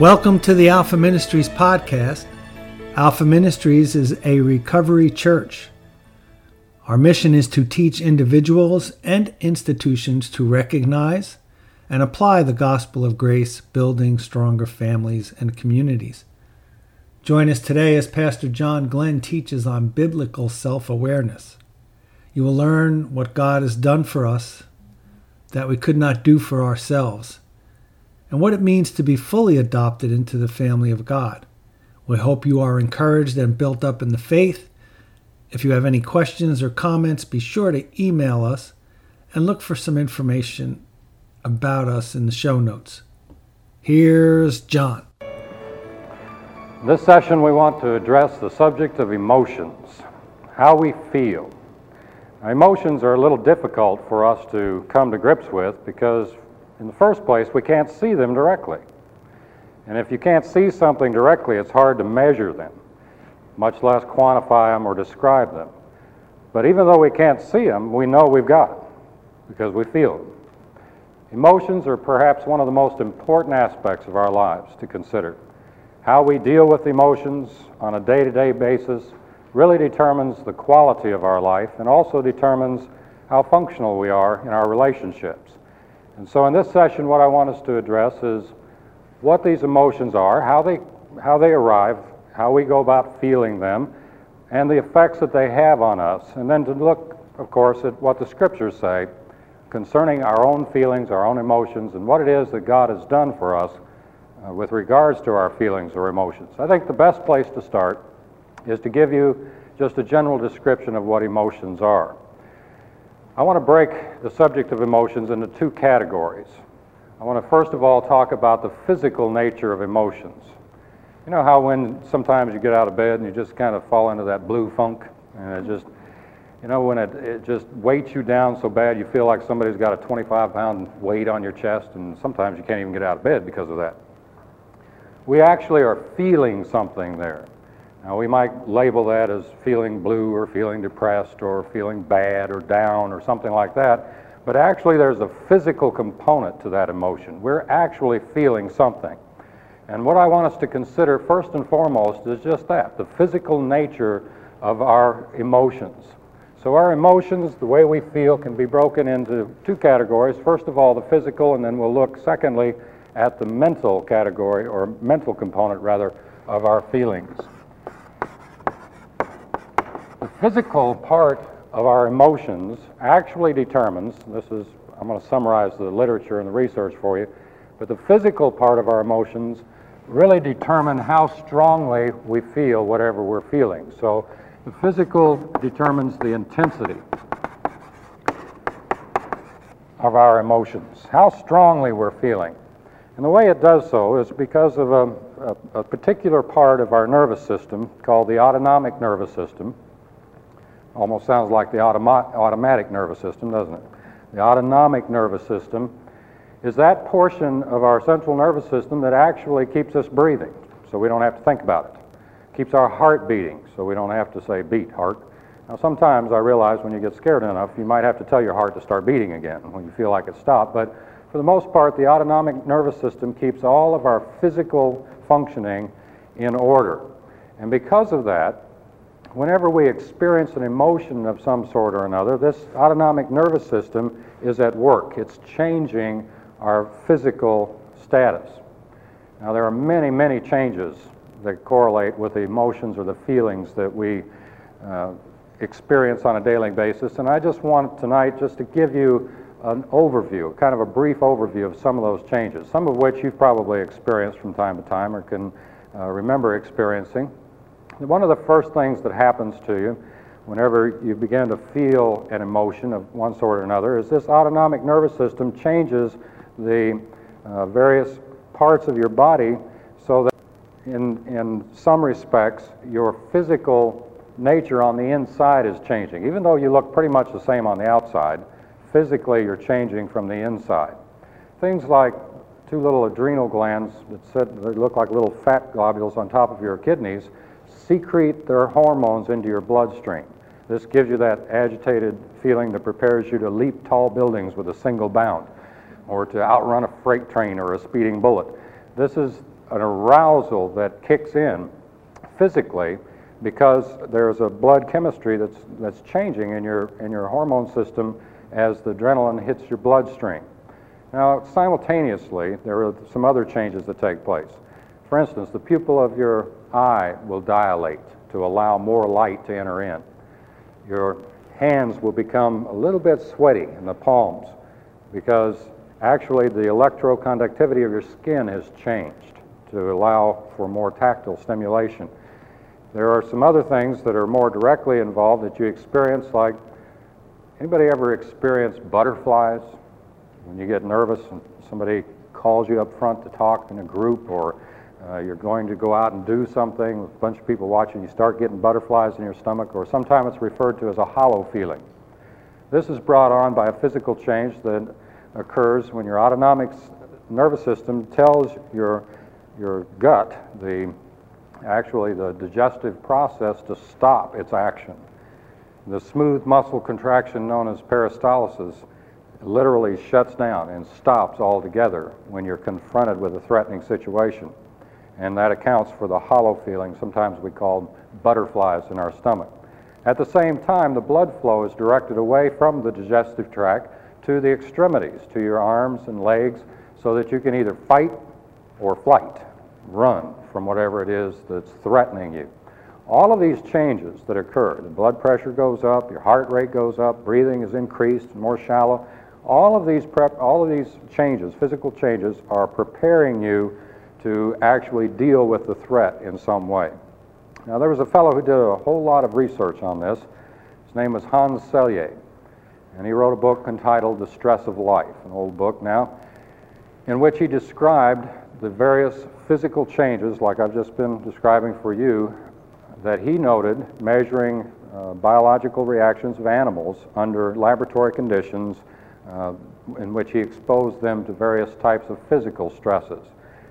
Welcome to the Alpha Ministries podcast. Alpha Ministries is a recovery church. Our mission is to teach individuals and institutions to recognize and apply the gospel of grace, building stronger families and communities. Join us today as Pastor John Glenn teaches on biblical self awareness. You will learn what God has done for us that we could not do for ourselves and what it means to be fully adopted into the family of God. We hope you are encouraged and built up in the faith. If you have any questions or comments, be sure to email us and look for some information about us in the show notes. Here's John. This session, we want to address the subject of emotions, how we feel. Emotions are a little difficult for us to come to grips with because in the first place, we can't see them directly. And if you can't see something directly, it's hard to measure them, much less quantify them or describe them. But even though we can't see them, we know we've got them because we feel them. Emotions are perhaps one of the most important aspects of our lives to consider. How we deal with emotions on a day to day basis really determines the quality of our life and also determines how functional we are in our relationships. And so in this session, what I want us to address is what these emotions are, how they, how they arrive, how we go about feeling them, and the effects that they have on us. And then to look, of course, at what the scriptures say concerning our own feelings, our own emotions, and what it is that God has done for us uh, with regards to our feelings or emotions. I think the best place to start is to give you just a general description of what emotions are. I want to break the subject of emotions into two categories. I want to first of all talk about the physical nature of emotions. You know how when sometimes you get out of bed and you just kind of fall into that blue funk and it just, you know, when it, it just weights you down so bad you feel like somebody's got a 25 pound weight on your chest and sometimes you can't even get out of bed because of that. We actually are feeling something there. Now, we might label that as feeling blue or feeling depressed or feeling bad or down or something like that, but actually there's a physical component to that emotion. We're actually feeling something. And what I want us to consider first and foremost is just that the physical nature of our emotions. So, our emotions, the way we feel, can be broken into two categories. First of all, the physical, and then we'll look, secondly, at the mental category, or mental component rather, of our feelings physical part of our emotions actually determines, this is, I'm going to summarize the literature and the research for you, but the physical part of our emotions really determine how strongly we feel whatever we're feeling. So the physical determines the intensity of our emotions, how strongly we're feeling. And the way it does so is because of a, a, a particular part of our nervous system called the autonomic nervous system Almost sounds like the automa- automatic nervous system, doesn't it? The autonomic nervous system is that portion of our central nervous system that actually keeps us breathing, so we don't have to think about it. Keeps our heart beating, so we don't have to say, beat, heart. Now, sometimes I realize when you get scared enough, you might have to tell your heart to start beating again when you feel like it's stopped. But for the most part, the autonomic nervous system keeps all of our physical functioning in order. And because of that, whenever we experience an emotion of some sort or another, this autonomic nervous system is at work. It's changing our physical status. Now, there are many, many changes that correlate with the emotions or the feelings that we uh, experience on a daily basis. And I just want tonight just to give you an overview, kind of a brief overview of some of those changes, some of which you've probably experienced from time to time or can uh, remember experiencing. One of the first things that happens to you whenever you begin to feel an emotion of one sort or another is this autonomic nervous system changes the uh, various parts of your body so that in, in some respects your physical nature on the inside is changing. Even though you look pretty much the same on the outside, physically you're changing from the inside. Things like two little adrenal glands that, sit, that look like little fat globules on top of your kidneys secrete their hormones into your bloodstream. This gives you that agitated feeling that prepares you to leap tall buildings with a single bound or to outrun a freight train or a speeding bullet. This is an arousal that kicks in physically because there's a blood chemistry that's, that's changing in your, in your hormone system as the adrenaline hits your bloodstream. Now, simultaneously, there are some other changes that take place. For instance, the pupil of your eye will dilate to allow more light to enter in. Your hands will become a little bit sweaty in the palms because actually the electroconductivity of your skin has changed to allow for more tactile stimulation. There are some other things that are more directly involved that you experience, like anybody ever experience butterflies? When you get nervous and somebody calls you up front to talk in a group, or uh, you're going to go out and do something with a bunch of people watching, you start getting butterflies in your stomach, or sometimes it's referred to as a hollow feeling. This is brought on by a physical change that occurs when your autonomic nervous system tells your, your gut, the, actually the digestive process, to stop its action. The smooth muscle contraction known as peristalsis literally shuts down and stops altogether when you're confronted with a threatening situation. And that accounts for the hollow feeling, sometimes we call butterflies in our stomach. At the same time, the blood flow is directed away from the digestive tract to the extremities, to your arms and legs, so that you can either fight or flight, run from whatever it is that's threatening you. All of these changes that occur, the blood pressure goes up, your heart rate goes up, breathing is increased, more shallow. All of these prep, all of these changes, physical changes, are preparing you to actually deal with the threat in some way. Now, there was a fellow who did a whole lot of research on this. His name was Hans Selye, and he wrote a book entitled The Stress of Life, an old book now, in which he described the various physical changes, like I've just been describing for you, that he noted measuring uh, biological reactions of animals under laboratory conditions uh, in which he exposed them to various types of physical stresses.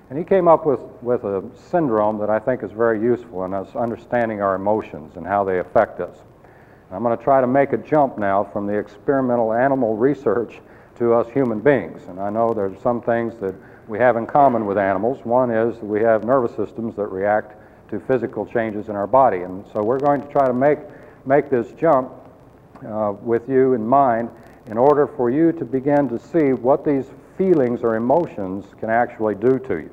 And he came up with, with a syndrome that I think is very useful in us understanding our emotions and how they affect us. I'm going to try to make a jump now from the experimental animal research to us human beings. And I know there's some things that we have in common with animals. One is that we have nervous systems that react to physical changes in our body. And so we're going to try to make, make this jump uh, with you in mind in order for you to begin to see what these feelings or emotions can actually do to you.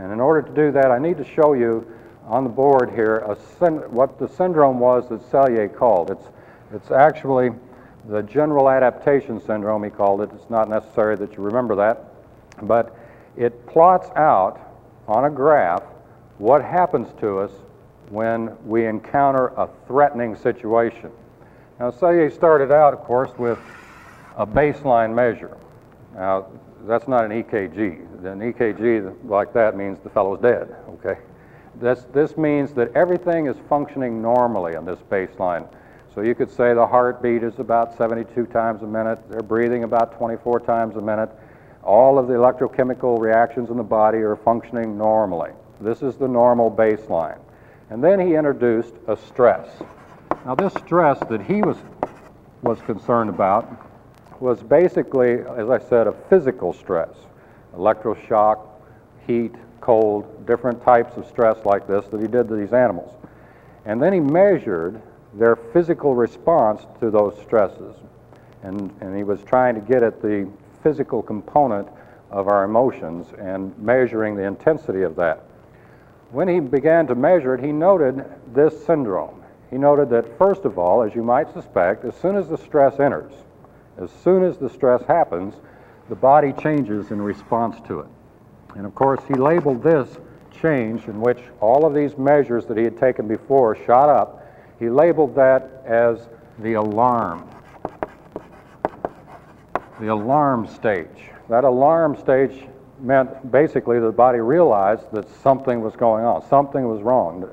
And in order to do that, I need to show you on the board here what the syndrome was that Selye called. It's, it's actually the general adaptation syndrome, he called it. It's not necessary that you remember that. But it plots out on a graph what happens to us when we encounter a threatening situation. Now, Selye started out, of course, with a baseline measure. Now, that's not an EKG. An EKG like that means the fellow's dead, okay? This, this means that everything is functioning normally on this baseline. So you could say the heartbeat is about 72 times a minute, they're breathing about 24 times a minute. All of the electrochemical reactions in the body are functioning normally. This is the normal baseline. And then he introduced a stress. Now, this stress that he was, was concerned about was basically, as I said, a physical stress electroshock, heat, cold, different types of stress like this that he did to these animals. And then he measured their physical response to those stresses. And, and he was trying to get at the physical component of our emotions and measuring the intensity of that. When he began to measure it, he noted this syndrome. He noted that, first of all, as you might suspect, as soon as the stress enters, as soon as the stress happens, the body changes in response to it. And of course, he labeled this change in which all of these measures that he had taken before shot up, he labeled that as the alarm. The alarm stage. That alarm stage meant basically the body realized that something was going on, something was wrong,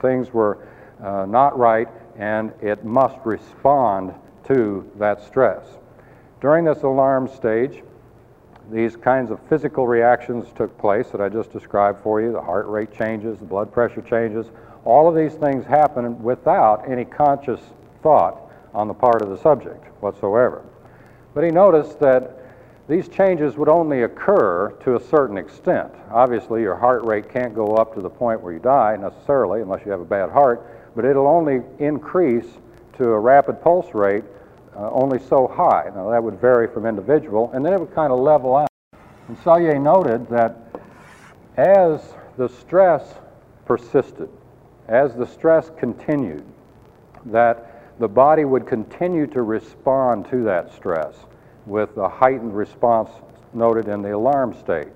things were uh, not right, and it must respond to that stress. During this alarm stage, these kinds of physical reactions took place that I just described for you. The heart rate changes, the blood pressure changes. All of these things happen without any conscious thought on the part of the subject whatsoever. But he noticed that these changes would only occur to a certain extent. Obviously, your heart rate can't go up to the point where you die necessarily, unless you have a bad heart, but it'll only increase to a rapid pulse rate uh, only so high. Now, that would vary from individual, and then it would kind of level out. And Selye noted that as the stress persisted, as the stress continued, that the body would continue to respond to that stress with a heightened response noted in the alarm stage.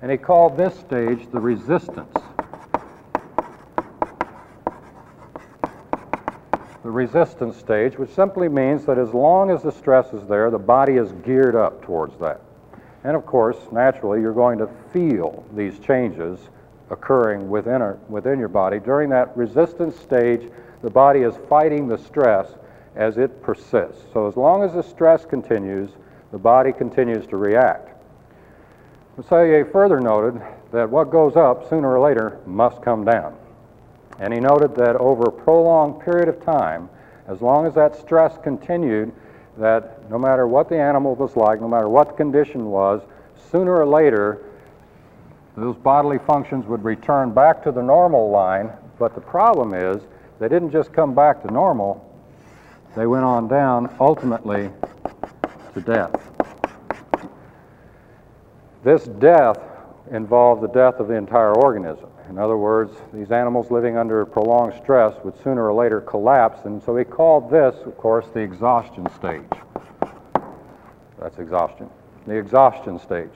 And he called this stage the resistance. The resistance stage, which simply means that as long as the stress is there, the body is geared up towards that. And of course, naturally, you're going to feel these changes occurring within, within your body. During that resistance stage, the body is fighting the stress as it persists. So as long as the stress continues, the body continues to react. Selye further noted that what goes up sooner or later must come down. And he noted that over a prolonged period of time, as long as that stress continued, that no matter what the animal was like, no matter what the condition was, sooner or later, those bodily functions would return back to the normal line. But the problem is, they didn't just come back to normal, they went on down ultimately to death. This death involved the death of the entire organism. In other words, these animals living under prolonged stress would sooner or later collapse, and so he called this, of course, the exhaustion stage. That's exhaustion. The exhaustion stage.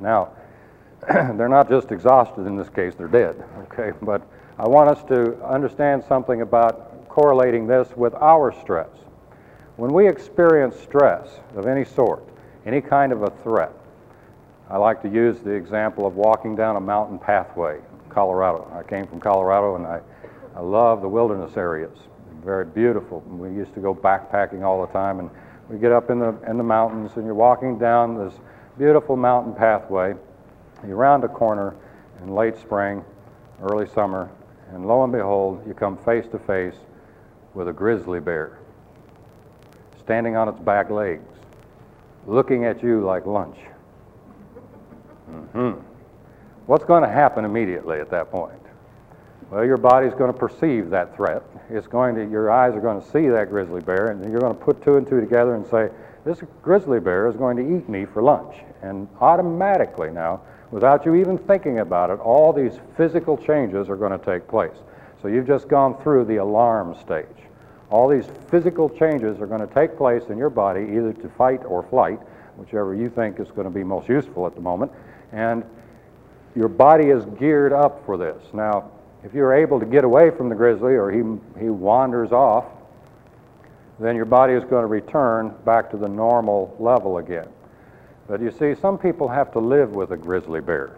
Now, they're not just exhausted in this case, they're dead, okay? But I want us to understand something about correlating this with our stress. When we experience stress of any sort, any kind of a threat, I like to use the example of walking down a mountain pathway in Colorado. I came from Colorado and I, I love the wilderness areas. Very beautiful. We used to go backpacking all the time and we get up in the, in the mountains and you're walking down this beautiful mountain pathway. You round a corner in late spring, early summer, and lo and behold, you come face to face with a grizzly bear standing on its back legs, looking at you like lunch. Mm-hmm. What's going to happen immediately at that point? Well, your body's going to perceive that threat. It's going to, your eyes are going to see that grizzly bear, and you're going to put two and two together and say, this grizzly bear is going to eat me for lunch. And automatically now, without you even thinking about it, all these physical changes are going to take place. So you've just gone through the alarm stage. All these physical changes are going to take place in your body, either to fight or flight, whichever you think is going to be most useful at the moment. And your body is geared up for this. Now, if you're able to get away from the grizzly or he, he wanders off, then your body is going to return back to the normal level again. But you see, some people have to live with a grizzly bear.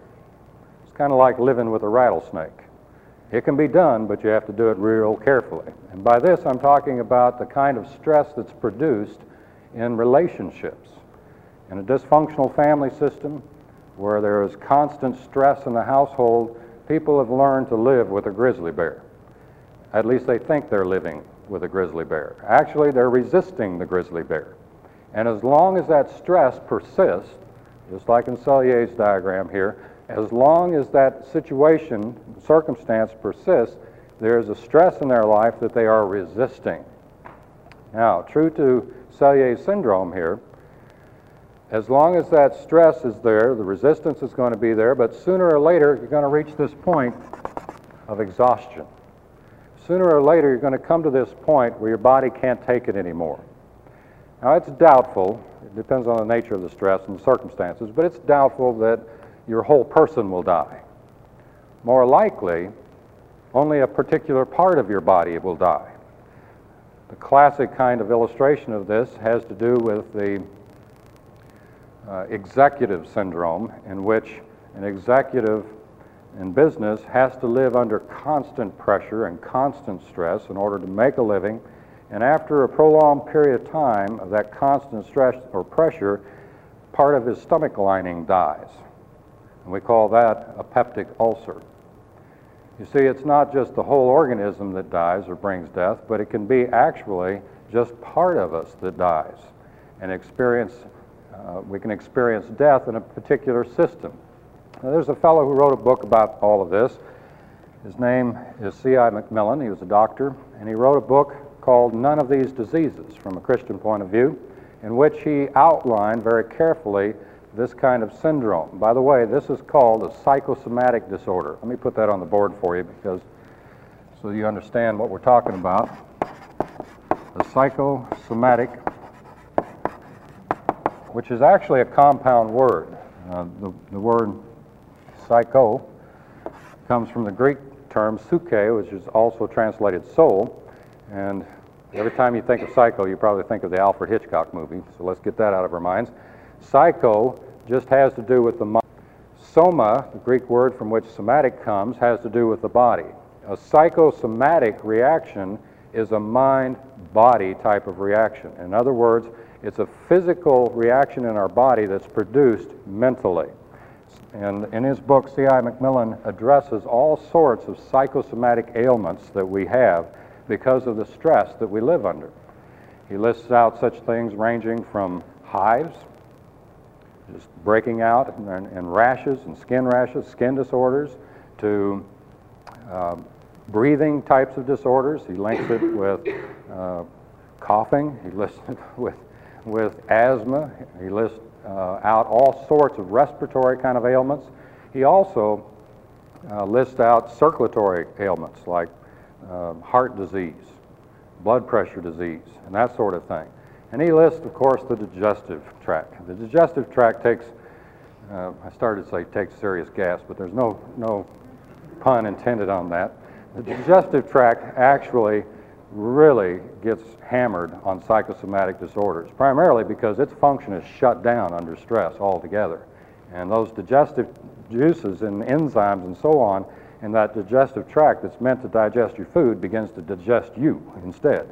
It's kind of like living with a rattlesnake. It can be done, but you have to do it real carefully. And by this, I'm talking about the kind of stress that's produced in relationships. In a dysfunctional family system where there is constant stress in the household, people have learned to live with a grizzly bear. At least they think they're living with a grizzly bear. Actually, they're resisting the grizzly bear. And as long as that stress persists, just like in Selye's diagram here, as long as that situation, circumstance persists, there's a stress in their life that they are resisting. Now, true to Selye's syndrome here, as long as that stress is there, the resistance is going to be there, but sooner or later, you're going to reach this point of exhaustion. Sooner or later, you're going to come to this point where your body can't take it anymore. Now, it's doubtful, it depends on the nature of the stress and the circumstances, but it's doubtful that your whole person will die. More likely, only a particular part of your body will die. The classic kind of illustration of this has to do with the uh, executive syndrome, in which an executive in business has to live under constant pressure and constant stress in order to make a living. And after a prolonged period of time of that constant stress or pressure, part of his stomach lining dies. And we call that a peptic ulcer. You see, it's not just the whole organism that dies or brings death, but it can be actually just part of us that dies and experience uh, we can experience death in a particular system. Now, there's a fellow who wrote a book about all of this. His name is C.I. McMillen. He was a doctor, and he wrote a book called None of These Diseases from a Christian point of view, in which he outlined very carefully this kind of syndrome. By the way, this is called a psychosomatic disorder. Let me put that on the board for you because so you understand what we're talking about. The psychosomatic, which is actually a compound word. Uh, the, the word psycho comes from the Greek term psyche, which is also translated soul. And every time you think of psycho, you probably think of the Alfred Hitchcock movie. So let's get that out of our minds. Psycho just has to do with the mind. Soma, the Greek word from which somatic comes, has to do with the body. A psychosomatic reaction is a mind body type of reaction. In other words, it's a physical reaction in our body that's produced mentally. And in his book, C.I. McMillen addresses all sorts of psychosomatic ailments that we have because of the stress that we live under. He lists out such things ranging from hives, just breaking out, and, and rashes and skin rashes, skin disorders, to uh, breathing types of disorders. He links it with uh, coughing. He lists it with, with asthma. He lists uh, out all sorts of respiratory kind of ailments. He also uh, lists out circulatory ailments like uh, heart disease, blood pressure disease, and that sort of thing. And he lists, of course, the digestive tract. The digestive tract takes, uh, I started to say takes serious gas, but there's no, no pun intended on that. The digestive tract actually really gets hammered on psychosomatic disorders, primarily because its function is shut down under stress altogether. And those digestive juices and enzymes and so on in that digestive tract that's meant to digest your food begins to digest you instead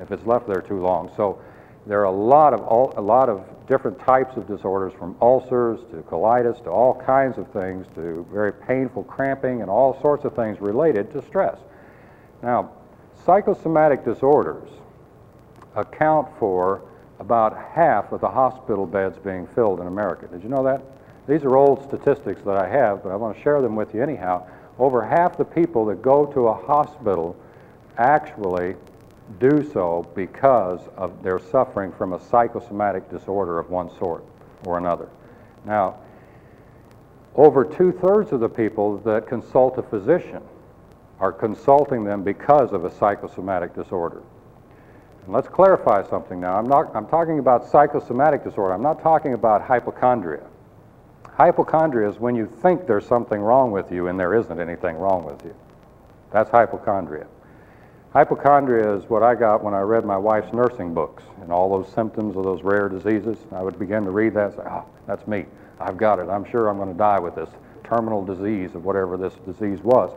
if it's left there too long. So there are a lot of a lot of different types of disorders from ulcers to colitis to all kinds of things to very painful cramping and all sorts of things related to stress. Now, Psychosomatic disorders account for about half of the hospital beds being filled in America. Did you know that? These are old statistics that I have, but I want to share them with you anyhow. Over half the people that go to a hospital actually do so because of their suffering from a psychosomatic disorder of one sort or another. Now, over two thirds of the people that consult a physician are consulting them because of a psychosomatic disorder. And let's clarify something now. I'm, not, I'm talking about psychosomatic disorder. I'm not talking about hypochondria. Hypochondria is when you think there's something wrong with you and there isn't anything wrong with you. That's hypochondria. Hypochondria is what I got when I read my wife's nursing books and all those symptoms of those rare diseases. I would begin to read that and say, oh, that's me. I've got it. I'm sure I'm going to die with this terminal disease of whatever this disease was.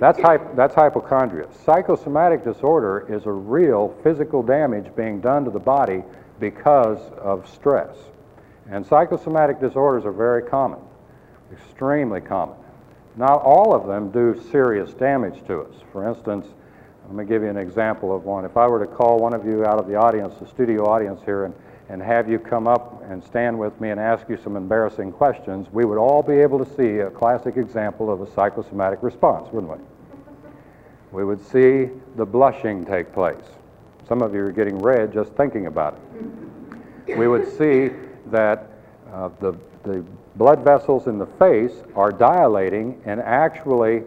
That's, that's hypochondria. Psychosomatic disorder is a real physical damage being done to the body because of stress. And psychosomatic disorders are very common, extremely common. Not all of them do serious damage to us. For instance, let me give you an example of one. If I were to call one of you out of the audience, the studio audience here, and and have you come up and stand with me and ask you some embarrassing questions, we would all be able to see a classic example of a psychosomatic response, wouldn't we? We would see the blushing take place. Some of you are getting red just thinking about it. We would see that uh, the, the blood vessels in the face are dilating and actually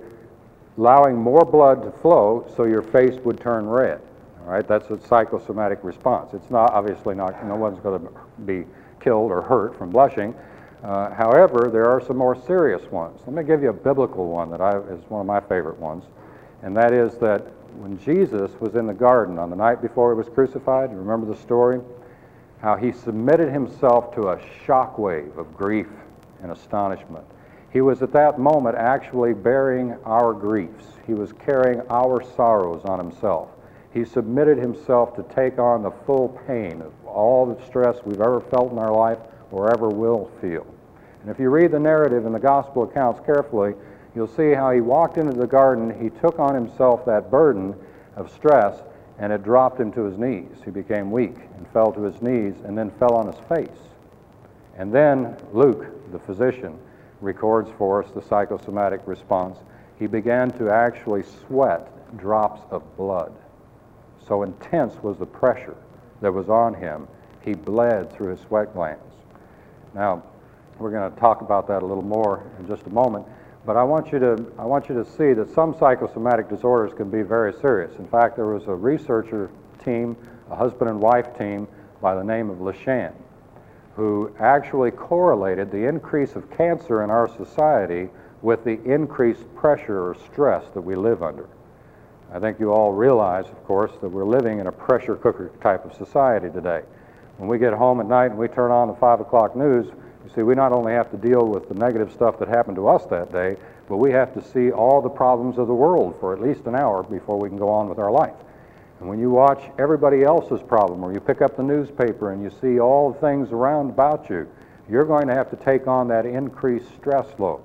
allowing more blood to flow so your face would turn red. All right, that's a psychosomatic response. It's not obviously not. No one's going to be killed or hurt from blushing. Uh, however, there are some more serious ones. Let me give you a biblical one that I, is one of my favorite ones, and that is that when Jesus was in the garden on the night before he was crucified, you remember the story? How he submitted himself to a shockwave of grief and astonishment. He was at that moment actually bearing our griefs. He was carrying our sorrows on himself. He submitted himself to take on the full pain of all the stress we've ever felt in our life or ever will feel. And if you read the narrative in the gospel accounts carefully, you'll see how he walked into the garden, he took on himself that burden of stress, and it dropped him to his knees. He became weak and fell to his knees and then fell on his face. And then Luke, the physician, records for us the psychosomatic response. He began to actually sweat drops of blood. So intense was the pressure that was on him, he bled through his sweat glands. Now, we're going to talk about that a little more in just a moment. But I want you to I want you to see that some psychosomatic disorders can be very serious. In fact, there was a researcher team, a husband and wife team by the name of Leshan, who actually correlated the increase of cancer in our society with the increased pressure or stress that we live under. I think you all realize, of course, that we're living in a pressure cooker type of society today. When we get home at night and we turn on the 5 o'clock news, you see, we not only have to deal with the negative stuff that happened to us that day, but we have to see all the problems of the world for at least an hour before we can go on with our life. And when you watch everybody else's problem, or you pick up the newspaper and you see all the things around about you, you're going to have to take on that increased stress load.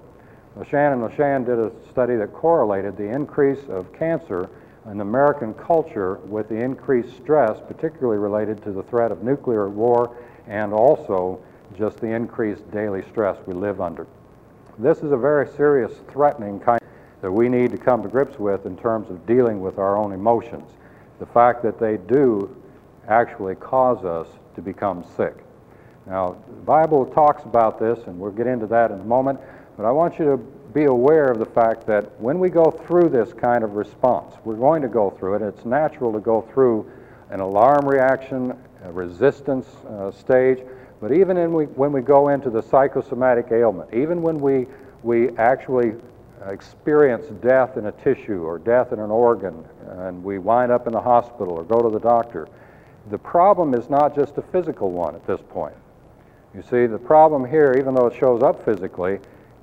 Leshan and Leshan did a study that correlated the increase of cancer in American culture with the increased stress, particularly related to the threat of nuclear war and also just the increased daily stress we live under. This is a very serious, threatening kind that we need to come to grips with in terms of dealing with our own emotions. The fact that they do actually cause us to become sick. Now, the Bible talks about this, and we'll get into that in a moment, but I want you to be aware of the fact that when we go through this kind of response, we're going to go through it. It's natural to go through an alarm reaction, a resistance uh, stage, but even we, when we go into the psychosomatic ailment, even when we, we actually experience death in a tissue or death in an organ, and we wind up in the hospital or go to the doctor, the problem is not just a physical one at this point. You see, the problem here, even though it shows up physically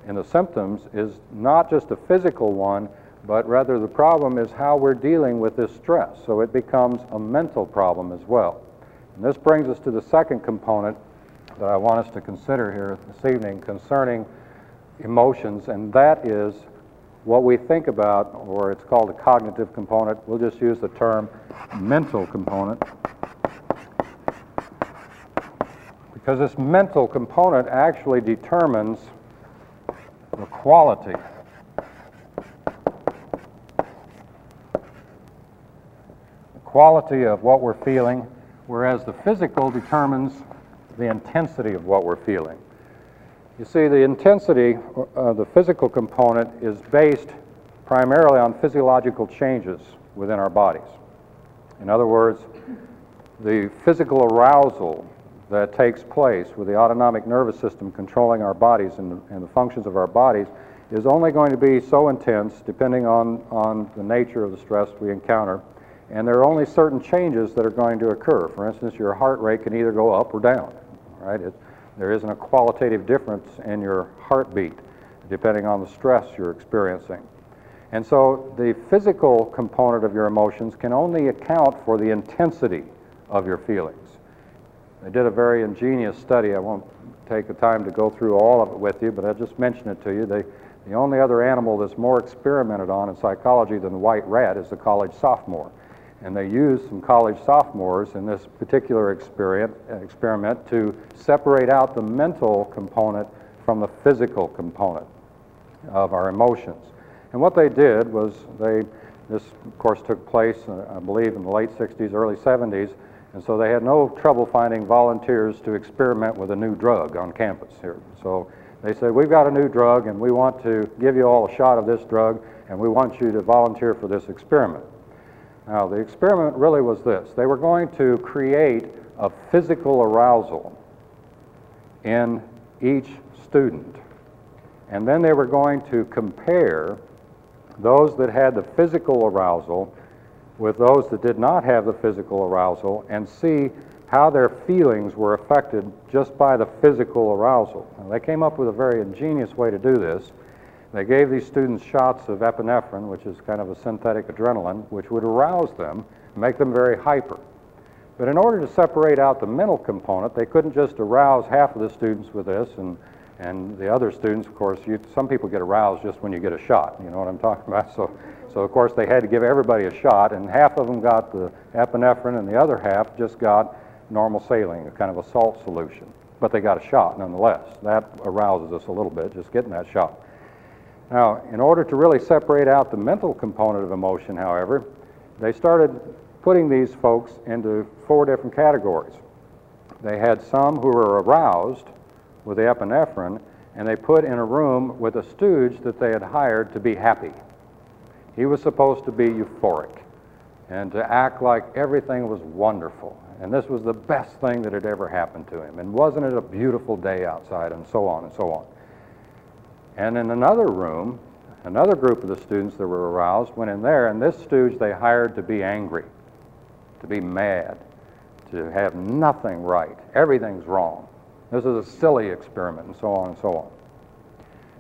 in the symptoms, is not just a physical one, but rather the problem is how we're dealing with this stress. So it becomes a mental problem as well. And this brings us to the second component that I want us to consider here this evening concerning emotions, and that is what we think about, or it's called a cognitive component. We'll just use the term mental component. Because this mental component actually determines the quality the quality of what we're feeling, whereas the physical determines the intensity of what we're feeling. You see, the intensity, uh, the physical component, is based primarily on physiological changes within our bodies. In other words, the physical arousal that takes place with the autonomic nervous system controlling our bodies and the, and the functions of our bodies is only going to be so intense depending on, on the nature of the stress we encounter and there are only certain changes that are going to occur. For instance, your heart rate can either go up or down right? It, there isn't a qualitative difference in your heartbeat depending on the stress you're experiencing. And so the physical component of your emotions can only account for the intensity of your feelings. They did a very ingenious study. I won't take the time to go through all of it with you, but I'll just mention it to you. They, the only other animal that's more experimented on in psychology than the white rat is the college sophomore. And they used some college sophomores in this particular experiment, experiment to separate out the mental component from the physical component of our emotions. And what they did was they, this of course took place, uh, I believe, in the late 60s, early 70s, and so they had no trouble finding volunteers to experiment with a new drug on campus here. So they said, We've got a new drug, and we want to give you all a shot of this drug, and we want you to volunteer for this experiment. Now, the experiment really was this they were going to create a physical arousal in each student. And then they were going to compare those that had the physical arousal with those that did not have the physical arousal and see how their feelings were affected just by the physical arousal. Now, they came up with a very ingenious way to do this. They gave these students shots of epinephrine, which is kind of a synthetic adrenaline, which would arouse them, make them very hyper. But in order to separate out the mental component, they couldn't just arouse half of the students with this, and, and the other students, of course, you, some people get aroused just when you get a shot. You know what I'm talking about? So, so, of course, they had to give everybody a shot, and half of them got the epinephrine, and the other half just got normal saline, a kind of a salt solution. but they got a shot nonetheless. That arouses us a little bit, just getting that shot. Now, in order to really separate out the mental component of emotion, however, they started putting these folks into four different categories. They had some who were aroused with the epinephrine, and they put in a room with a stooge that they had hired to be happy. He was supposed to be euphoric and to act like everything was wonderful. And this was the best thing that had ever happened to him. And wasn't it a beautiful day outside, and so on and so on. And in another room, another group of the students that were aroused went in there, and this stooge they hired to be angry, to be mad, to have nothing right. Everything's wrong. This is a silly experiment, and so on and so on.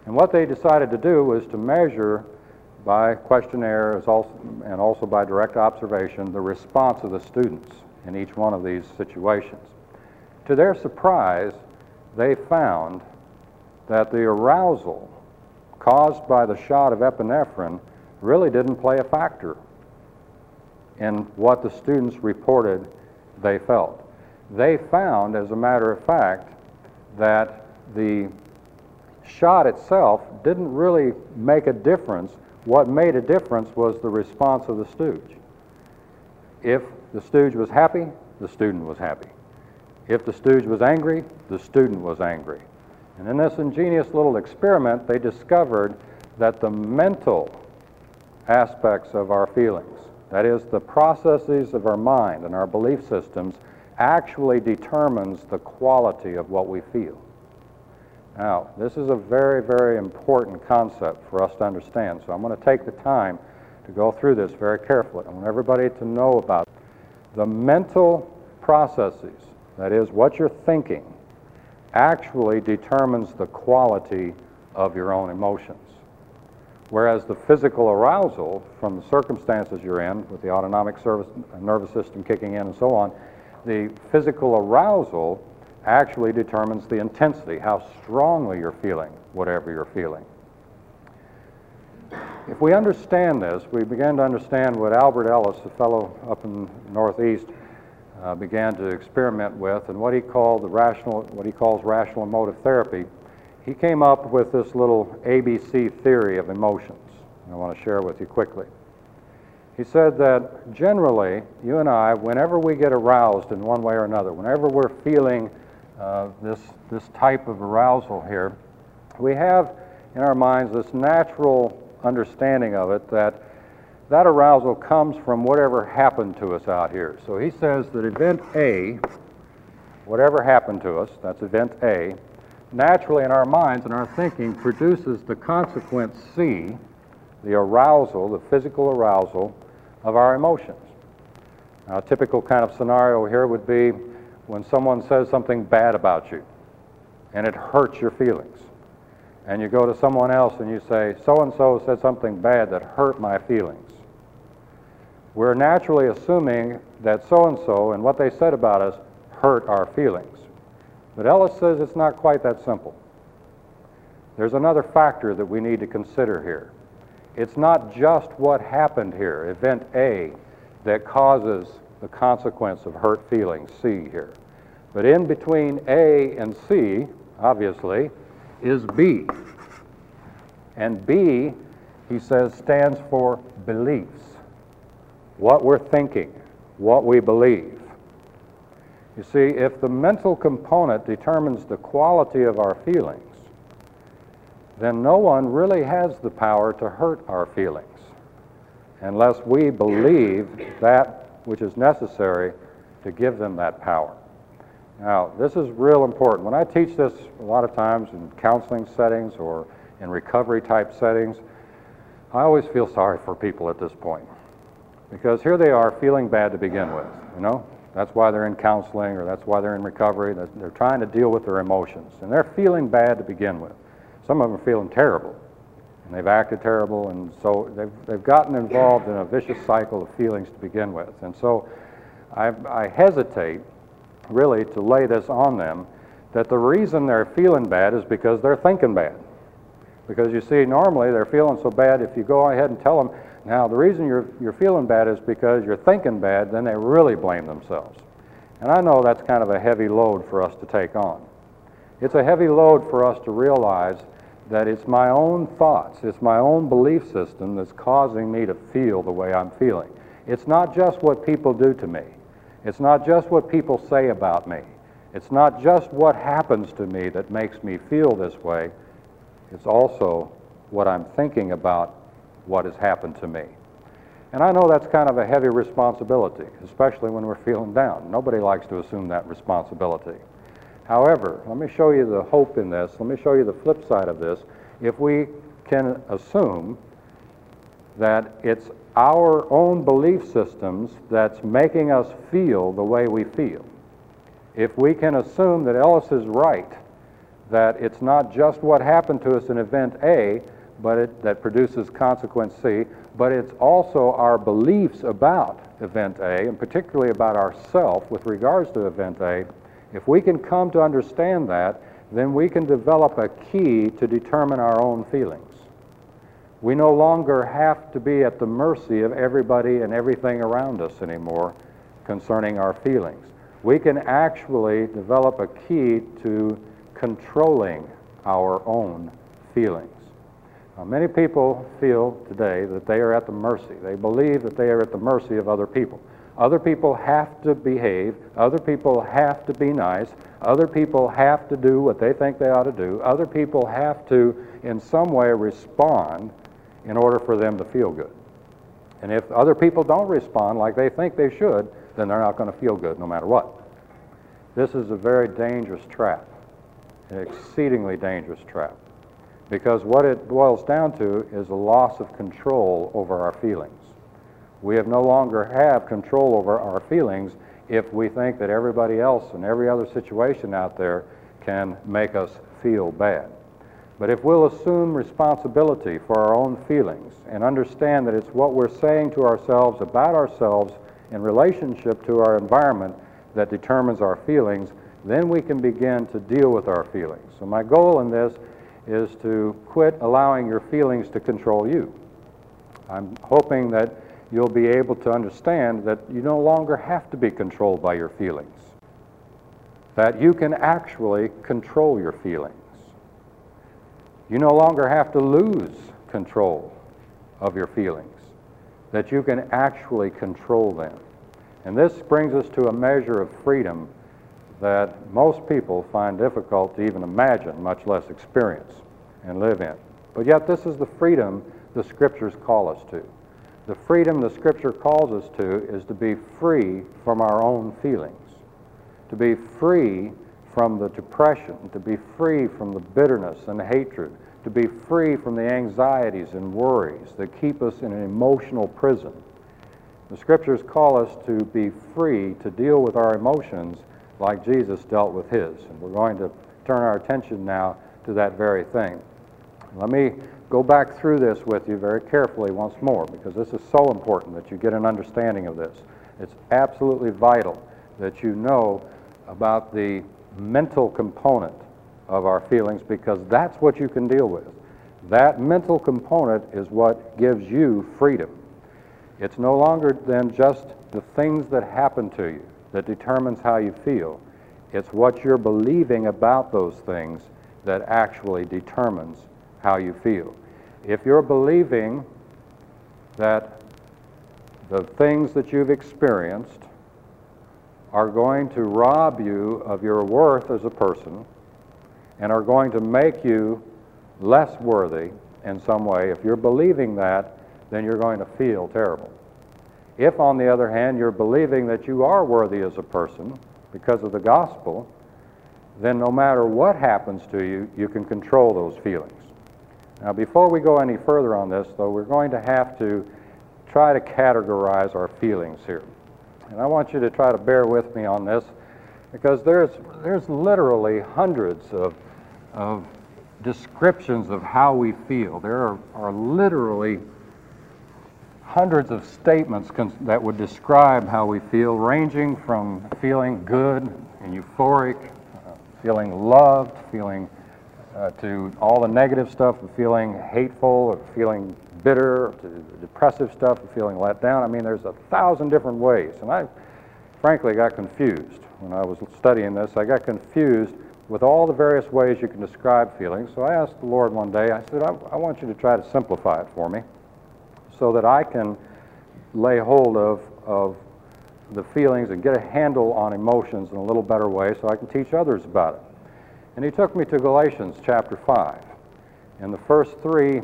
And what they decided to do was to measure by questionnaire and also by direct observation the response of the students in each one of these situations. To their surprise, they found that the arousal caused by the shot of epinephrine really didn't play a factor in what the students reported they felt. They found, as a matter of fact, that the shot itself didn't really make a difference. What made a difference was the response of the stooge. If the stooge was happy, the student was happy. If the stooge was angry, the student was angry. And in this ingenious little experiment, they discovered that the mental aspects of our feelings, that is, the processes of our mind and our belief systems, actually determines the quality of what we feel. Now, this is a very, very important concept for us to understand, so I'm going to take the time to go through this very carefully. I want everybody to know about the mental processes, that is, what you're thinking, actually determines the quality of your own emotions. Whereas the physical arousal from the circumstances you're in, with the autonomic service, nervous system kicking in and so on, the physical arousal actually determines the intensity, how strongly you're feeling whatever you're feeling. If we understand this, we begin to understand what Albert Ellis, a fellow up in the Northeast, uh, began to experiment with, and what he called the rational, what he calls rational emotive therapy. He came up with this little ABC theory of emotions. I want to share with you quickly. He said that generally, you and I, whenever we get aroused in one way or another, whenever we're feeling uh, this, this type of arousal here, we have in our minds this natural understanding of it that that arousal comes from whatever happened to us out here. So he says that event A, whatever happened to us, that's event A, naturally in our minds and our thinking produces the consequence C, the arousal, the physical arousal of our emotions. Now, a typical kind of scenario here would be when someone says something bad about you and it hurts your feelings and you go to someone else and you say, so and so said something bad that hurt my feelings. We're naturally assuming that so and so and what they said about us hurt our feelings. But Ellis says it's not quite that simple. There's another factor that we need to consider here. It's not just what happened here, event A, that causes the consequence of hurt feelings, C here. But in between A and C, obviously, is B. And B, he says, stands for beliefs. What we're thinking, what we believe. You see, if the mental component determines the quality of our feelings, then no one really has the power to hurt our feelings unless we believe that which is necessary to give them that power. Now, this is real important. When I teach this a lot of times in counseling settings or in recovery type settings, I always feel sorry for people at this point. Because here they are feeling bad to begin with, you know? That's why they're in counseling or that's why they're in recovery. They're trying to deal with their emotions. And they're feeling bad to begin with. Some of them are feeling terrible. And they've acted terrible, and so they've, they've gotten involved in a vicious cycle of feelings to begin with. And so I, I hesitate really to lay this on them that the reason they're feeling bad is because they're thinking bad. Because you see, normally they're feeling so bad, if you go ahead and tell them, now the reason you're, you're feeling bad is because you're thinking bad, then they really blame themselves. And I know that's kind of a heavy load for us to take on. It's a heavy load for us to realize that it's my own thoughts, it's my own belief system that's causing me to feel the way I'm feeling. It's not just what people do to me. It's not just what people say about me. It's not just what happens to me that makes me feel this way. It's also what I'm thinking about what has happened to me. And I know that's kind of a heavy responsibility, especially when we're feeling down. Nobody likes to assume that responsibility. However, let me show you the hope in this. Let me show you the flip side of this. If we can assume that it's our own belief systems that's making us feel the way we feel, if we can assume that Ellis is right, that it's not just what happened to us in event A, but it, that produces consequence C, but it's also our beliefs about event A, and particularly about ourself with regards to event A. If we can come to understand that, then we can develop a key to determine our own feelings. We no longer have to be at the mercy of everybody and everything around us anymore concerning our feelings. We can actually develop a key to controlling our own feelings. Now, many people feel today that they are at the mercy. They believe that they are at the mercy of other people. Other people have to behave. Other people have to be nice. Other people have to do what they think they ought to do. Other people have to, in some way, respond in order for them to feel good. And if other people don't respond like they think they should, then they're not going to feel good no matter what. This is a very dangerous trap, an exceedingly dangerous trap. Because what it boils down to is a loss of control over our feelings. We have no longer have control over our feelings if we think that everybody else and every other situation out there can make us feel bad. But if we'll assume responsibility for our own feelings and understand that it's what we're saying to ourselves about ourselves in relationship to our environment that determines our feelings, then we can begin to deal with our feelings. So, my goal in this is to quit allowing your feelings to control you. I'm hoping that you'll be able to understand that you no longer have to be controlled by your feelings, that you can actually control your feelings. You no longer have to lose control of your feelings, that you can actually control them. And this brings us to a measure of freedom that most people find difficult to even imagine, much less experience and live in. But yet, this is the freedom the Scriptures call us to. The freedom the Scripture calls us to is to be free from our own feelings, to be free from the depression, to be free from the bitterness and hatred, to be free from the anxieties and worries that keep us in an emotional prison. The Scriptures call us to be free to deal with our emotions like Jesus dealt with his. And we're going to turn our attention now to that very thing. Let me go back through this with you very carefully once more because this is so important that you get an understanding of this. It's absolutely vital that you know about the mental component of our feelings because that's what you can deal with. That mental component is what gives you freedom. It's no longer than just the things that happen to you that determines how you feel. It's what you're believing about those things that actually determines how you feel. If you're believing that the things that you've experienced are going to rob you of your worth as a person and are going to make you less worthy in some way, if you're believing that, then you're going to feel terrible. If, on the other hand, you're believing that you are worthy as a person because of the gospel, then no matter what happens to you, you can control those feelings. Now, before we go any further on this, though, we're going to have to try to categorize our feelings here. And I want you to try to bear with me on this because there's, there's literally hundreds of, of descriptions of how we feel. There are, are literally hundreds of statements that would describe how we feel, ranging from feeling good and euphoric, uh, feeling loved, feeling uh, to all the negative stuff of feeling hateful or feeling bitter, to depressive stuff of feeling let down. I mean, there's a thousand different ways. And I frankly got confused when I was studying this. I got confused with all the various ways you can describe feelings. So I asked the Lord one day, I said, I, I want you to try to simplify it for me so that I can lay hold of, of the feelings and get a handle on emotions in a little better way so I can teach others about it. And he took me to Galatians chapter 5. And the first three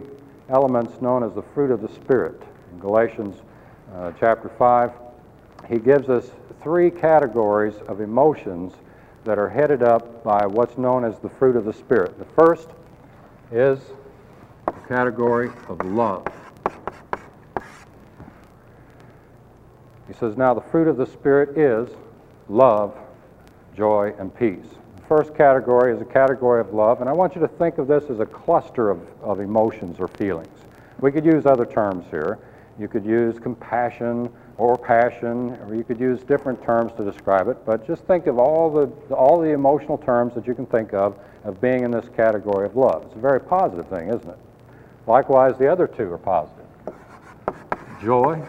elements known as the fruit of the Spirit. In Galatians uh, chapter 5, he gives us three categories of emotions that are headed up by what's known as the fruit of the Spirit. The first is the category of love. He says, Now the fruit of the Spirit is love, joy, and peace. First category is a category of love, and I want you to think of this as a cluster of, of emotions or feelings. We could use other terms here. You could use compassion or passion, or you could use different terms to describe it, but just think of all the, all the emotional terms that you can think of of being in this category of love. It's a very positive thing, isn't it? Likewise, the other two are positive. Joy,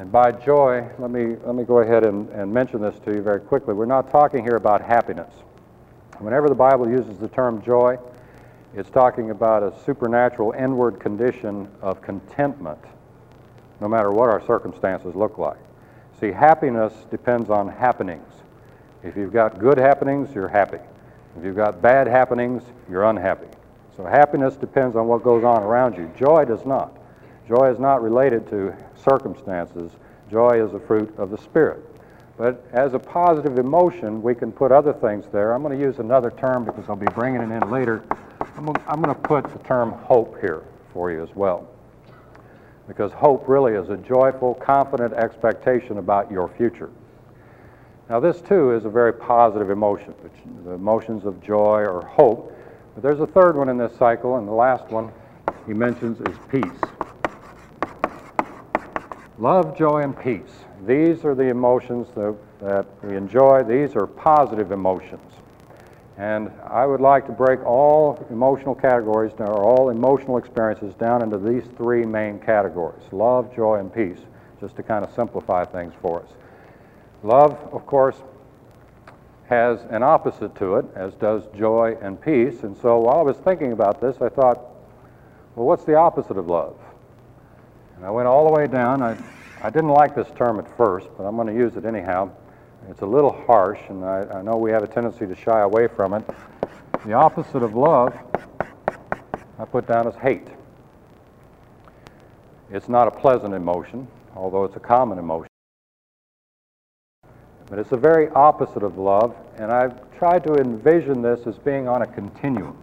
and by joy, let me, let me go ahead and, and mention this to you very quickly. We're not talking here about happiness. Whenever the Bible uses the term joy, it's talking about a supernatural inward condition of contentment, no matter what our circumstances look like. See, happiness depends on happenings. If you've got good happenings, you're happy. If you've got bad happenings, you're unhappy. So happiness depends on what goes on around you. Joy does not. Joy is not related to circumstances. Joy is a fruit of the Spirit. But as a positive emotion, we can put other things there. I'm going to use another term because I'll be bringing it in later. I'm going to put the term hope here for you as well. Because hope really is a joyful, confident expectation about your future. Now, this too is a very positive emotion, the emotions of joy or hope. But there's a third one in this cycle, and the last one he mentions is peace. Love, joy, and peace. These are the emotions that, that we enjoy. These are positive emotions. And I would like to break all emotional categories, or all emotional experiences, down into these three main categories love, joy, and peace, just to kind of simplify things for us. Love, of course, has an opposite to it, as does joy and peace. And so while I was thinking about this, I thought, well, what's the opposite of love? And I went all the way down. I, I didn't like this term at first, but I'm going to use it anyhow. It's a little harsh, and I, I know we have a tendency to shy away from it. The opposite of love, I put down as hate. It's not a pleasant emotion, although it's a common emotion. But it's the very opposite of love, and I've tried to envision this as being on a continuum.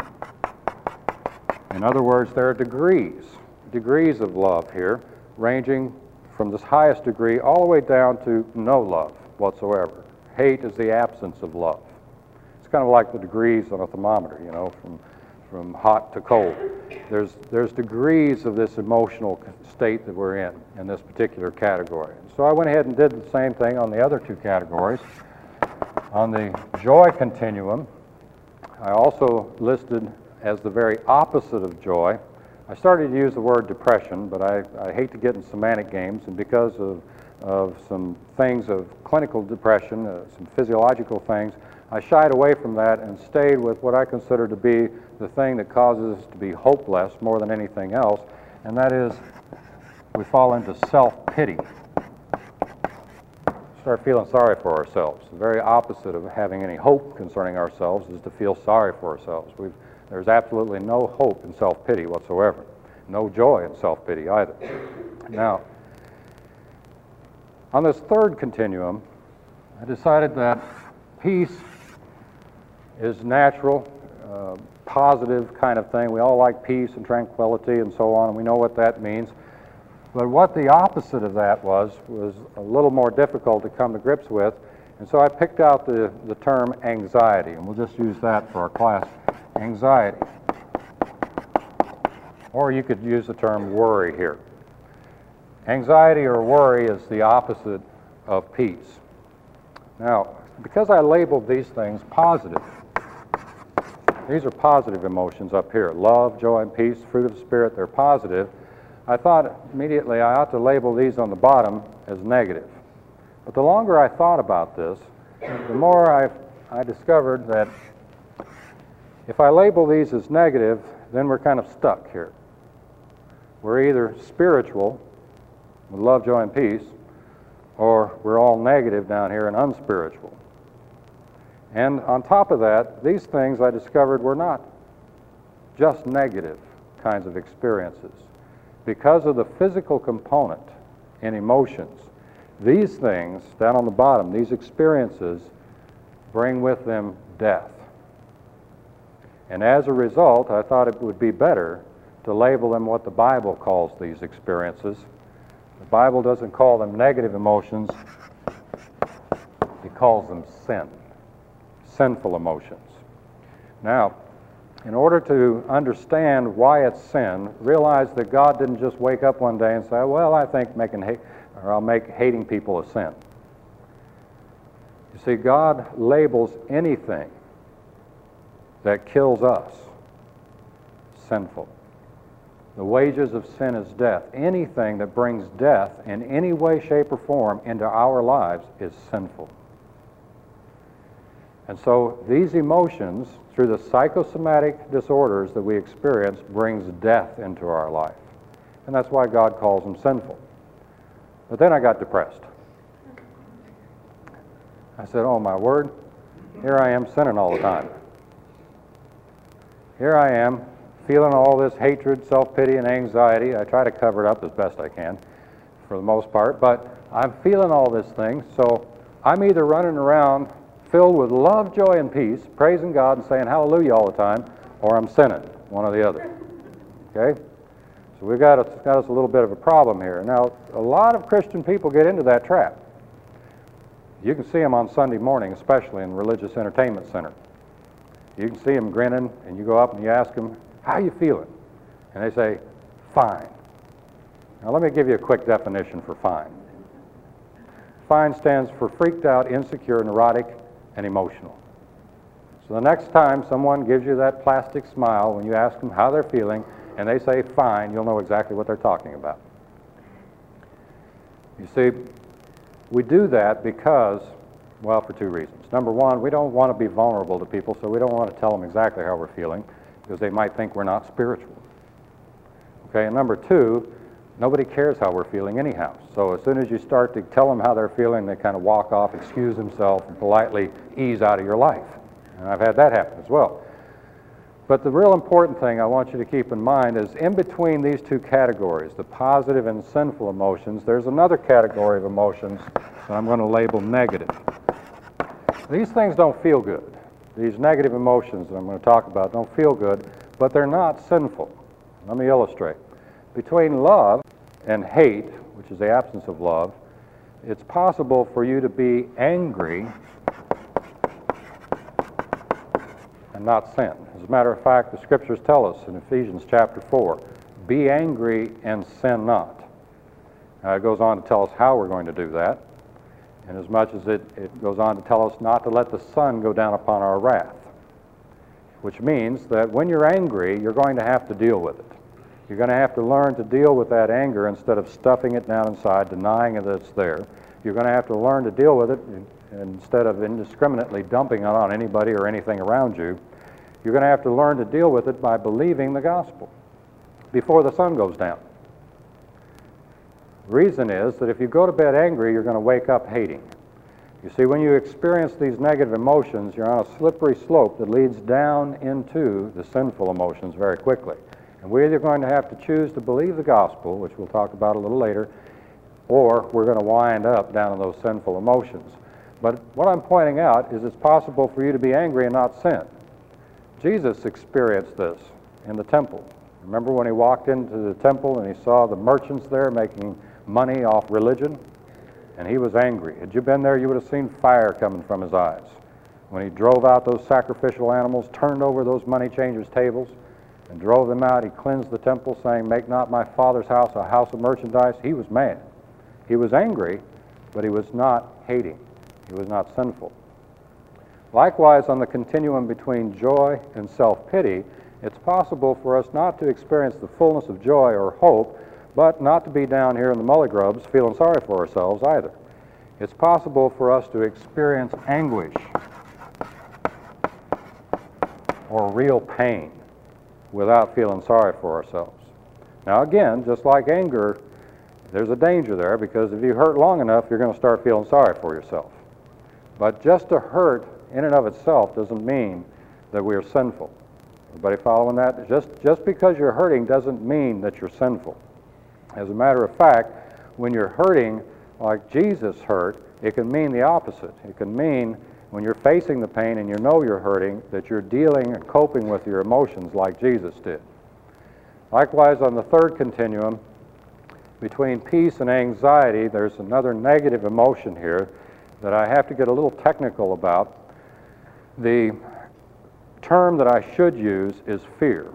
In other words, there are degrees degrees of love here, ranging from this highest degree all the way down to no love whatsoever. Hate is the absence of love. It's kind of like the degrees on a thermometer, you know, from, from hot to cold. There's, there's degrees of this emotional state that we're in, in this particular category. So I went ahead and did the same thing on the other two categories. On the joy continuum, I also listed as the very opposite of joy I started to use the word depression, but I, I hate to get in semantic games, and because of, of some things of clinical depression, uh, some physiological things, I shied away from that and stayed with what I consider to be the thing that causes us to be hopeless more than anything else, and that is we fall into self pity. Start feeling sorry for ourselves. The very opposite of having any hope concerning ourselves is to feel sorry for ourselves. We've there's absolutely no hope in self pity whatsoever, no joy in self pity either. Now, on this third continuum, I decided that peace is natural, uh, positive kind of thing. We all like peace and tranquility and so on, and we know what that means. But what the opposite of that was, was a little more difficult to come to grips with. And so I picked out the, the term anxiety, and we'll just use that for our class anxiety. Or you could use the term worry here. Anxiety or worry is the opposite of peace. Now, because I labeled these things positive, these are positive emotions up here love, joy, and peace, fruit of the Spirit, they're positive. I thought immediately I ought to label these on the bottom as negative. But the longer I thought about this, the more I I discovered that if I label these as negative, then we're kind of stuck here. We're either spiritual, with love, joy, and peace, or we're all negative down here and unspiritual. And on top of that, these things I discovered were not just negative kinds of experiences. Because of the physical component in emotions, these things down on the bottom, these experiences, bring with them death. And as a result, I thought it would be better to label them what the Bible calls these experiences. The Bible doesn't call them negative emotions, it calls them sin, sinful emotions. Now, in order to understand why it's sin, realize that God didn't just wake up one day and say, "Well, I think making hate, or I'll make hating people a sin." You see, God labels anything that kills us sinful. The wages of sin is death. Anything that brings death in any way, shape, or form into our lives is sinful. And so these emotions, through the psychosomatic disorders that we experience, brings death into our life. And that's why God calls them sinful. But then I got depressed. I said, Oh my word, here I am sinning all the time. Here I am feeling all this hatred, self pity, and anxiety. I try to cover it up as best I can for the most part, but I'm feeling all this thing, so I'm either running around filled with love, joy, and peace, praising God and saying hallelujah all the time, or I'm sinning, one or the other. Okay? So we've got, us, got us a little bit of a problem here. Now, a lot of Christian people get into that trap. You can see them on Sunday morning, especially in religious entertainment center. You can see them grinning, and you go up and you ask them, how you feeling? And they say, fine. Now let me give you a quick definition for fine. Fine stands for freaked out, insecure, neurotic, and emotional. So the next time someone gives you that plastic smile when you ask them how they're feeling and they say fine, you'll know exactly what they're talking about. You see, we do that because, well, for two reasons. Number one, we don't want to be vulnerable to people, so we don't want to tell them exactly how we're feeling because they might think we're not spiritual. Okay, and number two, nobody cares how we're feeling anyhow. So as soon as you start to tell them how they're feeling, they kind of walk off, excuse themselves, and politely ease out of your life. And I've had that happen as well. But the real important thing I want you to keep in mind is in between these two categories, the positive and sinful emotions, there's another category of emotions that I'm going to label negative. These things don't feel good. These negative emotions that I'm going to talk about don't feel good, but they're not sinful. Let me illustrate. Between love and hate, which is the absence of love, it's possible for you to be angry and not sin. As a matter of fact, the scriptures tell us in Ephesians chapter 4 be angry and sin not. It goes on to tell us how we're going to do that, and as much as it, it goes on to tell us not to let the sun go down upon our wrath, which means that when you're angry, you're going to have to deal with it. You're going to have to learn to deal with that anger instead of stuffing it down inside, denying that it's there. You're going to have to learn to deal with it instead of indiscriminately dumping it on anybody or anything around you. You're going to have to learn to deal with it by believing the gospel before the sun goes down. The reason is that if you go to bed angry, you're going to wake up hating. You see, when you experience these negative emotions, you're on a slippery slope that leads down into the sinful emotions very quickly. And we're either going to have to choose to believe the gospel, which we'll talk about a little later, or we're going to wind up down in those sinful emotions. But what I'm pointing out is it's possible for you to be angry and not sin. Jesus experienced this in the temple. Remember when he walked into the temple and he saw the merchants there making money off religion? And he was angry. Had you been there, you would have seen fire coming from his eyes. When he drove out those sacrificial animals, turned over those money changers' tables, and drove them out. He cleansed the temple, saying, Make not my father's house a house of merchandise. He was mad. He was angry, but he was not hating. He was not sinful. Likewise, on the continuum between joy and self pity, it's possible for us not to experience the fullness of joy or hope, but not to be down here in the mullygrubs feeling sorry for ourselves either. It's possible for us to experience anguish or real pain without feeling sorry for ourselves. Now, again, just like anger, there's a danger there because if you hurt long enough, you're going to start feeling sorry for yourself. But just to hurt in and of itself doesn't mean that we are sinful. Everybody following that? Just, just because you're hurting doesn't mean that you're sinful. As a matter of fact, when you're hurting like Jesus hurt, it can mean the opposite. It can mean when you're facing the pain and you know you're hurting, that you're dealing and coping with your emotions like Jesus did. Likewise, on the third continuum, between peace and anxiety, there's another negative emotion here that I have to get a little technical about. The term that I should use is fear.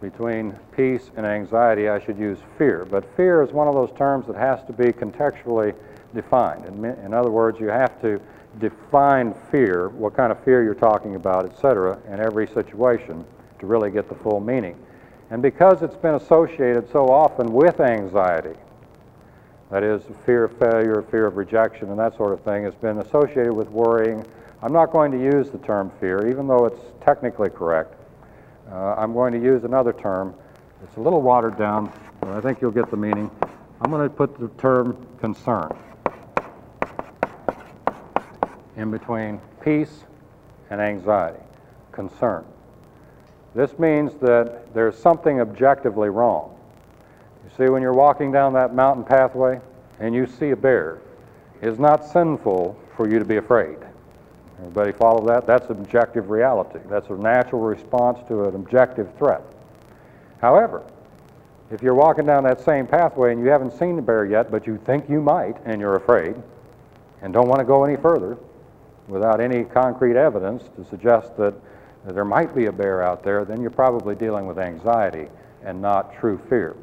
Between peace and anxiety, I should use fear. But fear is one of those terms that has to be contextually defined. In, in other words, you have to define fear, what kind of fear you're talking about, etc., in every situation to really get the full meaning. And because it's been associated so often with anxiety, that is, fear of failure, fear of rejection, and that sort of thing, has been associated with worrying. I'm not going to use the term fear, even though it's technically correct. Uh, I'm going to use another term. It's a little watered down, but I think you'll get the meaning. I'm going to put the term concern in between peace and anxiety, concern. This means that there's something objectively wrong. You see, when you're walking down that mountain pathway and you see a bear, it's not sinful for you to be afraid. Everybody follow that? That's objective reality. That's a natural response to an objective threat. However, if you're walking down that same pathway and you haven't seen the bear yet, but you think you might and you're afraid and don't want to go any further without any concrete evidence to suggest that there might be a bear out there, then you're probably dealing with anxiety and not true fear.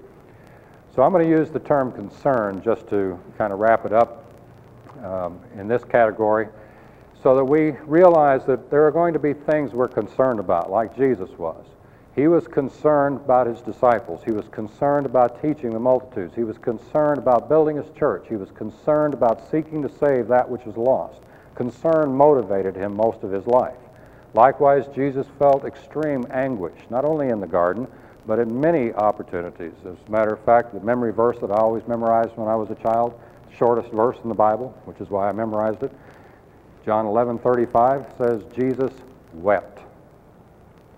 So I'm going to use the term concern just to kind of wrap it up um, in this category so that we realize that there are going to be things we're concerned about, like Jesus was. He was concerned about his disciples. He was concerned about teaching the multitudes. He was concerned about building his church. He was concerned about seeking to save that which was lost. Concern motivated him most of his life. Likewise, Jesus felt extreme anguish, not only in the garden, but in many opportunities. As a matter of fact, the memory verse that I always memorized when I was a child, shortest verse in the Bible, which is why I memorized it, John 11:35 says Jesus wept.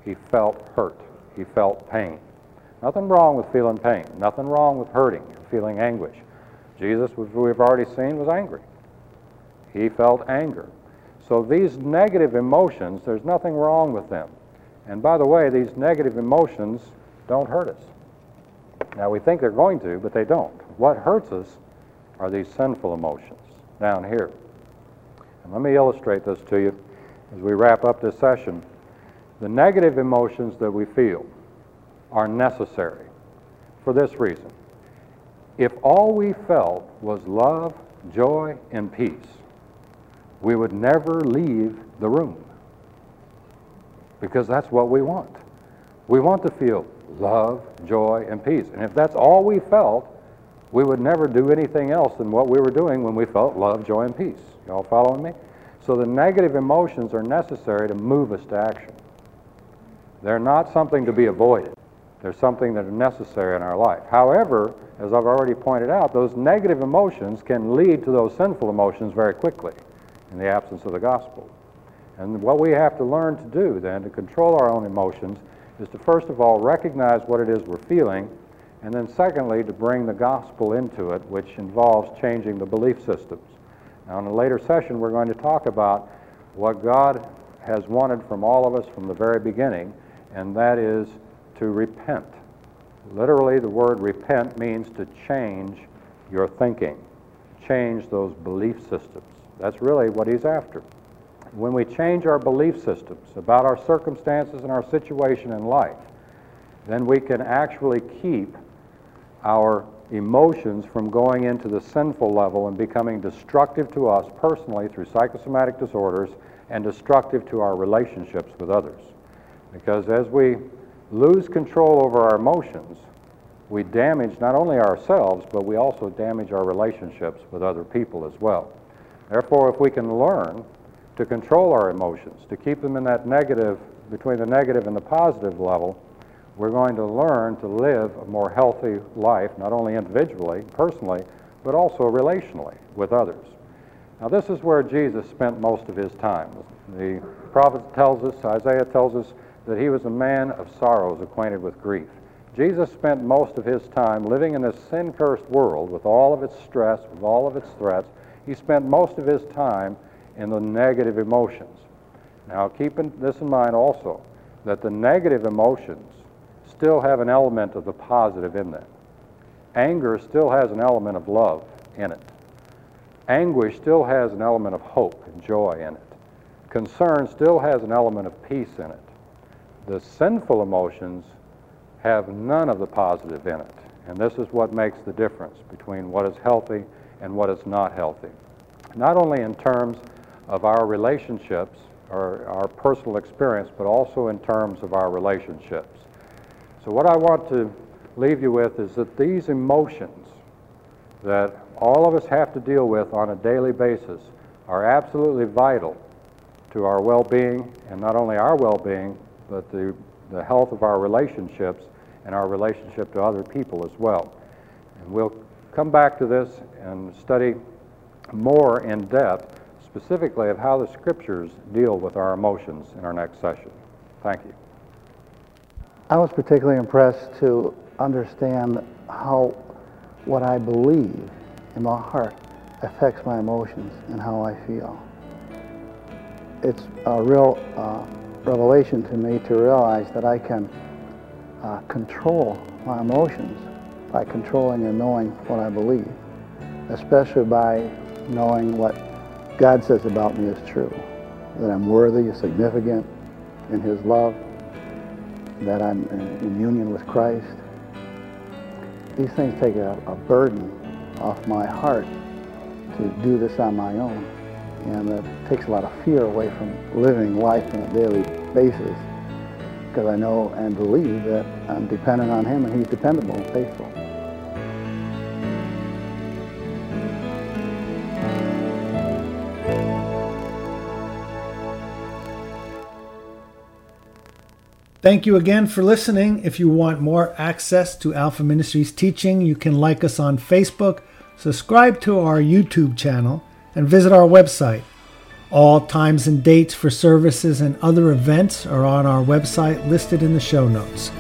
He felt hurt. He felt pain. Nothing wrong with feeling pain. Nothing wrong with hurting or feeling anguish. Jesus, we've already seen, was angry. He felt anger. So these negative emotions, there's nothing wrong with them. And by the way, these negative emotions don't hurt us. Now, we think they're going to, but they don't. What hurts us are these sinful emotions down here. And let me illustrate this to you as we wrap up this session. The negative emotions that we feel are necessary for this reason. If all we felt was love, joy, and peace, we would never leave the room because that's what we want. We want to feel love, joy, and peace. And if that's all we felt, we would never do anything else than what we were doing when we felt love, joy, and peace. Y'all following me? So the negative emotions are necessary to move us to action. They're not something to be avoided. They're something that are necessary in our life. However, as I've already pointed out, those negative emotions can lead to those sinful emotions very quickly in the absence of the gospel. And what we have to learn to do then to control our own emotions is to first of all recognize what it is we're feeling, and then secondly to bring the gospel into it, which involves changing the belief systems. Now, in a later session, we're going to talk about what God has wanted from all of us from the very beginning, and that is to repent. Literally, the word repent means to change your thinking, change those belief systems. That's really what he's after. When we change our belief systems about our circumstances and our situation in life, then we can actually keep our emotions from going into the sinful level and becoming destructive to us personally through psychosomatic disorders and destructive to our relationships with others. Because as we lose control over our emotions, we damage not only ourselves, but we also damage our relationships with other people as well. Therefore, if we can learn to control our emotions, to keep them in that negative between the negative and the positive level, we're going to learn to live a more healthy life, not only individually, personally, but also relationally with others. Now, this is where Jesus spent most of his time. The prophet tells us, Isaiah tells us, that he was a man of sorrows, acquainted with grief. Jesus spent most of his time living in this sin cursed world with all of its stress, with all of its threats. He spent most of his time in the negative emotions. Now, keep this in mind also that the negative emotions still have an element of the positive in them. Anger still has an element of love in it. Anguish still has an element of hope and joy in it. Concern still has an element of peace in it. The sinful emotions have none of the positive in it. And this is what makes the difference between what is healthy and what is not healthy. Not only in terms of our relationships or our personal experience, but also in terms of our relationships. So, what I want to leave you with is that these emotions that all of us have to deal with on a daily basis are absolutely vital to our well being, and not only our well being, but the, the health of our relationships and our relationship to other people as well. And we'll come back to this and study more in depth, specifically of how the scriptures deal with our emotions in our next session. Thank you. I was particularly impressed to understand how what I believe in my heart affects my emotions and how I feel. It's a real uh, revelation to me to realize that I can uh, control my emotions by controlling and knowing what I believe, especially by knowing what God says about me is true, that I'm worthy, significant in His love, that I'm in union with Christ. These things take a, a burden off my heart to do this on my own. And it takes a lot of fear away from living life on a daily basis because I know and believe that I'm dependent on Him and He's dependable and faithful. Thank you again for listening. If you want more access to Alpha Ministries teaching, you can like us on Facebook, subscribe to our YouTube channel, and visit our website. All times and dates for services and other events are on our website listed in the show notes.